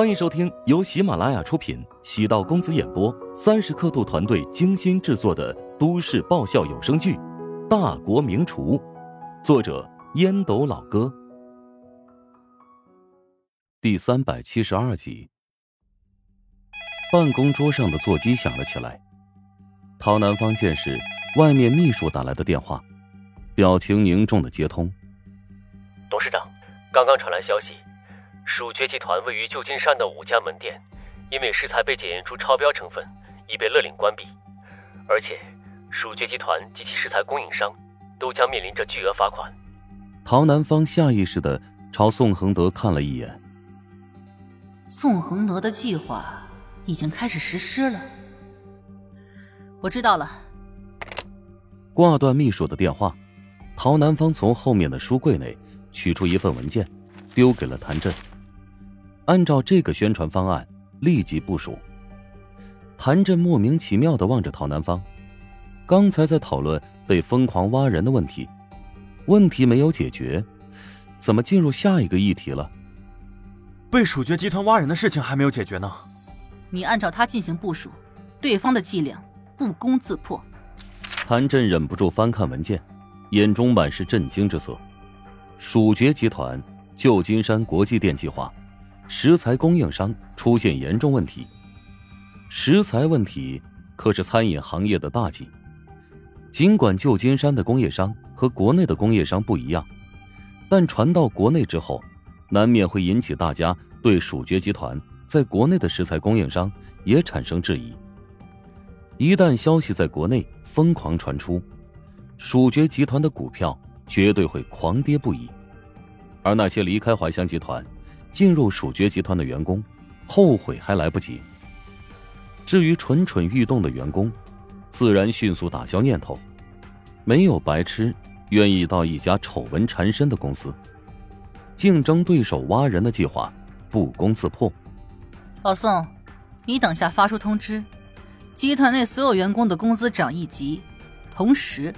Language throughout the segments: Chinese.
欢迎收听由喜马拉雅出品、喜道公子演播、三十刻度团队精心制作的都市爆笑有声剧《大国名厨》，作者烟斗老哥，第三百七十二集。办公桌上的座机响了起来，陶南方见是外面秘书打来的电话，表情凝重的接通。董事长，刚刚传来消息。蜀爵集团位于旧金山的五家门店，因为食材被检验出超标成分，已被勒令关闭。而且，鼠爵集团及其食材供应商都将面临着巨额罚款。陶南方下意识的朝宋恒德看了一眼。宋恒德的计划已经开始实施了。我知道了。挂断秘书的电话，陶南方从后面的书柜内取出一份文件，丢给了谭震。按照这个宣传方案，立即部署。谭震莫名其妙的望着陶南方，刚才在讨论被疯狂挖人的问题，问题没有解决，怎么进入下一个议题了？被鼠爵集团挖人的事情还没有解决呢。你按照他进行部署，对方的伎俩不攻自破。谭震忍不住翻看文件，眼中满是震惊之色。鼠爵集团旧金山国际电计划。食材供应商出现严重问题，食材问题可是餐饮行业的大忌。尽管旧金山的工业商和国内的工业商不一样，但传到国内之后，难免会引起大家对蜀爵集团在国内的食材供应商也产生质疑。一旦消息在国内疯狂传出，蜀爵集团的股票绝对会狂跌不已，而那些离开怀香集团。进入蜀爵集团的员工，后悔还来不及。至于蠢蠢欲动的员工，自然迅速打消念头。没有白痴愿意到一家丑闻缠身的公司。竞争对手挖人的计划不攻自破。老宋，你等下发出通知，集团内所有员工的工资涨一级，同时，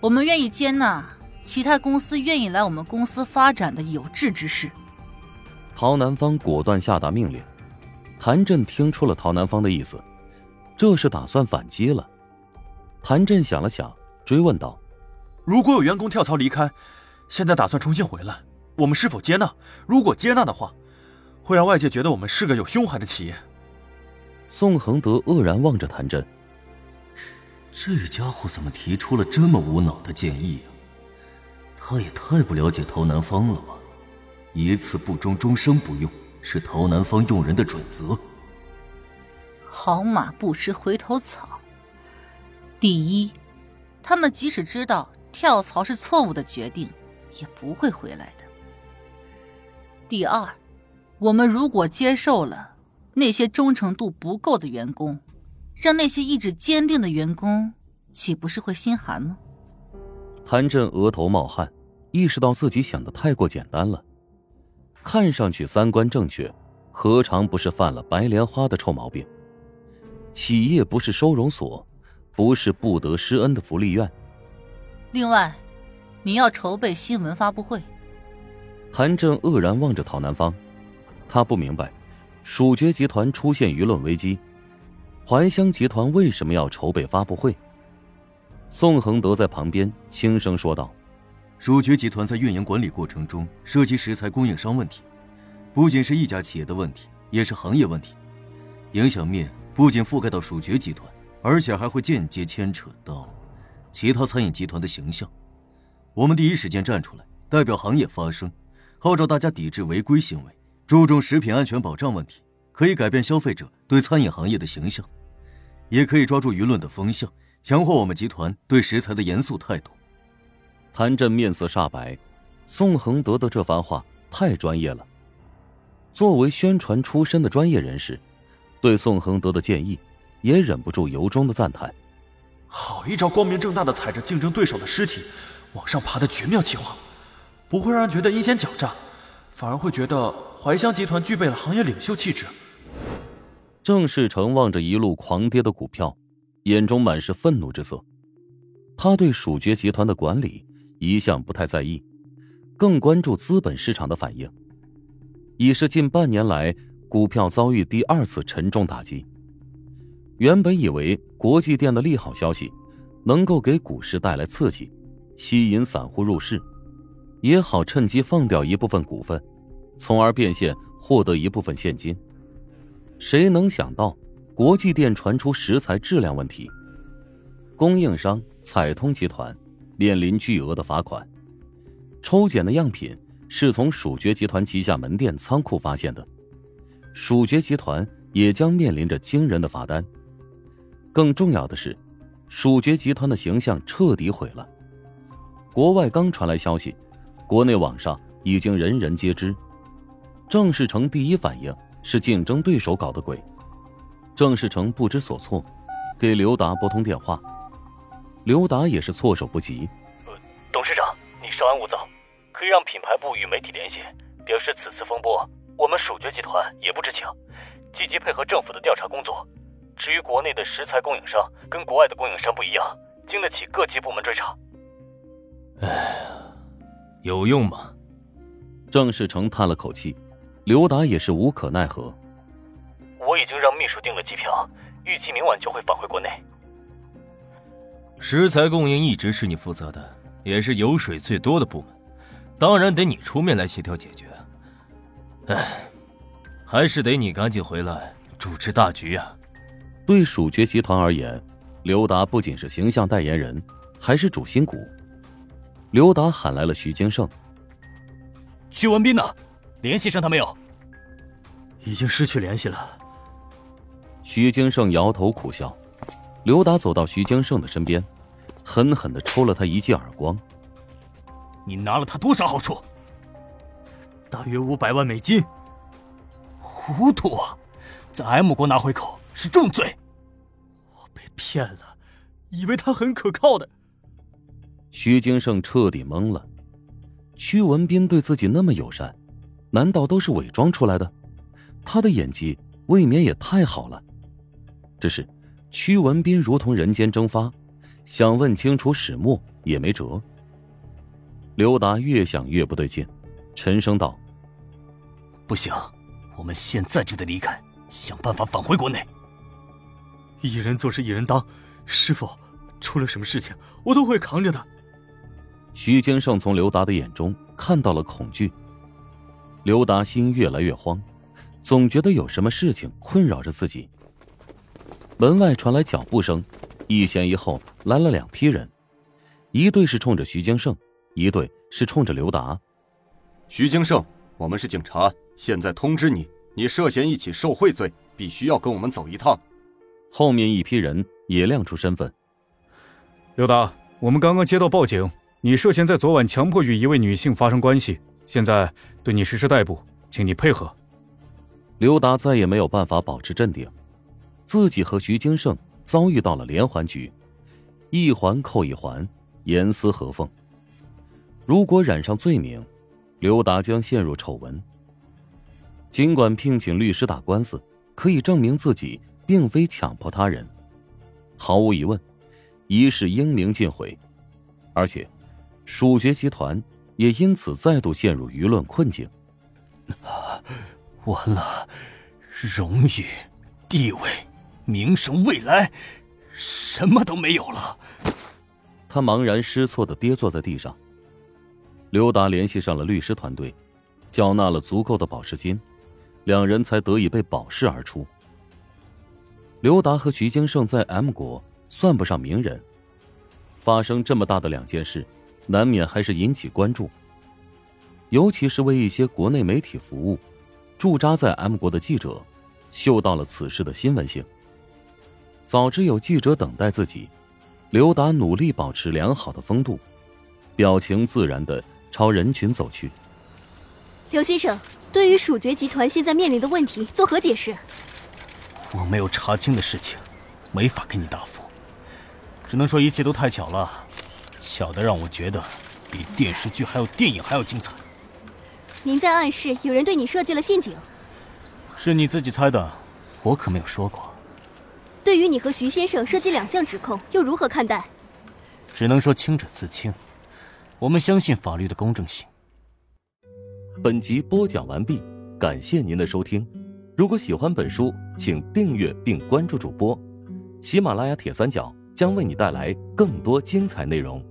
我们愿意接纳其他公司愿意来我们公司发展的有志之士。陶南方果断下达命令，谭震听出了陶南方的意思，这是打算反击了。谭震想了想，追问道：“如果有员工跳槽离开，现在打算重新回来，我们是否接纳？如果接纳的话，会让外界觉得我们是个有胸怀的企业。”宋恒德愕然望着谭震，这家伙怎么提出了这么无脑的建议啊？他也太不了解陶南方了吧？一次不忠，终生不用，是陶南方用人的准则。好马不吃回头草。第一，他们即使知道跳槽是错误的决定，也不会回来的。第二，我们如果接受了那些忠诚度不够的员工，让那些意志坚定的员工，岂不是会心寒吗？谭震额头冒汗，意识到自己想的太过简单了。看上去三观正确，何尝不是犯了白莲花的臭毛病？企业不是收容所，不是不得施恩的福利院。另外，你要筹备新闻发布会。韩正愕然望着陶南方，他不明白，蜀爵集团出现舆论危机，怀香集团为什么要筹备发布会？宋恒德在旁边轻声说道。蜀爵集团在运营管理过程中涉及食材供应商问题，不仅是一家企业的问题，也是行业问题，影响面不仅覆盖到蜀爵集团，而且还会间接牵扯到其他餐饮集团的形象。我们第一时间站出来，代表行业发声，号召大家抵制违规行为，注重食品安全保障问题，可以改变消费者对餐饮行业的形象，也可以抓住舆论的风向，强化我们集团对食材的严肃态度。谭震面色煞白，宋恒德的这番话太专业了。作为宣传出身的专业人士，对宋恒德的建议也忍不住由衷的赞叹。好一招光明正大的踩着竞争对手的尸体往上爬的绝妙计划，不会让人觉得阴险狡诈，反而会觉得怀香集团具备了行业领袖气质。郑世成望着一路狂跌的股票，眼中满是愤怒之色。他对蜀爵集团的管理。一向不太在意，更关注资本市场的反应。已是近半年来股票遭遇第二次沉重打击。原本以为国际店的利好消息能够给股市带来刺激，吸引散户入市，也好趁机放掉一部分股份，从而变现获得一部分现金。谁能想到，国际店传出食材质量问题，供应商彩通集团面临巨额的罚款。抽检的样品是从蜀爵集团旗下门店仓库发现的，蜀爵集团也将面临着惊人的罚单。更重要的是，蜀爵集团的形象彻底毁了。国外刚传来消息，国内网上已经人人皆知。郑世成第一反应。是竞争对手搞的鬼，郑世成不知所措，给刘达拨通电话。刘达也是措手不及。呃，董事长，你稍安勿躁，可以让品牌部与媒体联系，表示此次风波我们蜀爵集团也不知情，积极配合政府的调查工作。至于国内的食材供应商跟国外的供应商不一样，经得起各级部门追查。哎，有用吗？郑世成叹了口气。刘达也是无可奈何。我已经让秘书订了机票，预计明晚就会返回国内。食材供应一直是你负责的，也是油水最多的部门，当然得你出面来协调解决。哎，还是得你赶紧回来主持大局啊！对蜀爵集团而言，刘达不仅是形象代言人，还是主心骨。刘达喊来了徐金胜。徐文斌呢？联系上他没有？已经失去联系了。徐金胜摇头苦笑。刘达走到徐金胜的身边，狠狠的抽了他一记耳光。你拿了他多少好处？大约五百万美金。糊涂啊！在 M 国拿回扣是重罪。我被骗了，以为他很可靠的。徐金胜彻底懵了。屈文斌对自己那么友善。难道都是伪装出来的？他的演技未免也太好了。只是，屈文斌如同人间蒸发，想问清楚始末也没辙。刘达越想越不对劲，沉声道：“不行，我们现在就得离开，想办法返回国内。一人做事一人当，师傅，出了什么事情，我都会扛着的。”徐金胜从刘达的眼中看到了恐惧。刘达心越来越慌，总觉得有什么事情困扰着自己。门外传来脚步声，一前一后来了两批人，一队是冲着徐京胜，一队是冲着刘达。徐京胜，我们是警察，现在通知你，你涉嫌一起受贿罪，必须要跟我们走一趟。后面一批人也亮出身份。刘达，我们刚刚接到报警，你涉嫌在昨晚强迫与一位女性发生关系。现在对你实施逮捕，请你配合。刘达再也没有办法保持镇定，自己和徐金胜遭遇到了连环局，一环扣一环，严丝合缝。如果染上罪名，刘达将陷入丑闻。尽管聘请律师打官司可以证明自己并非强迫他人，毫无疑问，一世英名尽毁，而且蜀爵集团。也因此再度陷入舆论困境。完了，荣誉、地位、名声、未来，什么都没有了。他茫然失措的跌坐在地上。刘达联系上了律师团队，缴纳了足够的保释金，两人才得以被保释而出。刘达和徐金胜在 M 国算不上名人，发生这么大的两件事。难免还是引起关注，尤其是为一些国内媒体服务、驻扎在 M 国的记者，嗅到了此事的新闻性。早知有记者等待自己，刘达努力保持良好的风度，表情自然的朝人群走去。刘先生，对于蜀爵集团现在面临的问题，作何解释？我没有查清的事情，没法给你答复，只能说一切都太巧了。巧的让我觉得，比电视剧还有电影还要精彩。您在暗示有人对你设计了陷阱？是你自己猜的，我可没有说过。对于你和徐先生涉及两项指控，又如何看待？只能说清者自清。我们相信法律的公正性。本集播讲完毕，感谢您的收听。如果喜欢本书，请订阅并关注主播。喜马拉雅铁三角将为你带来更多精彩内容。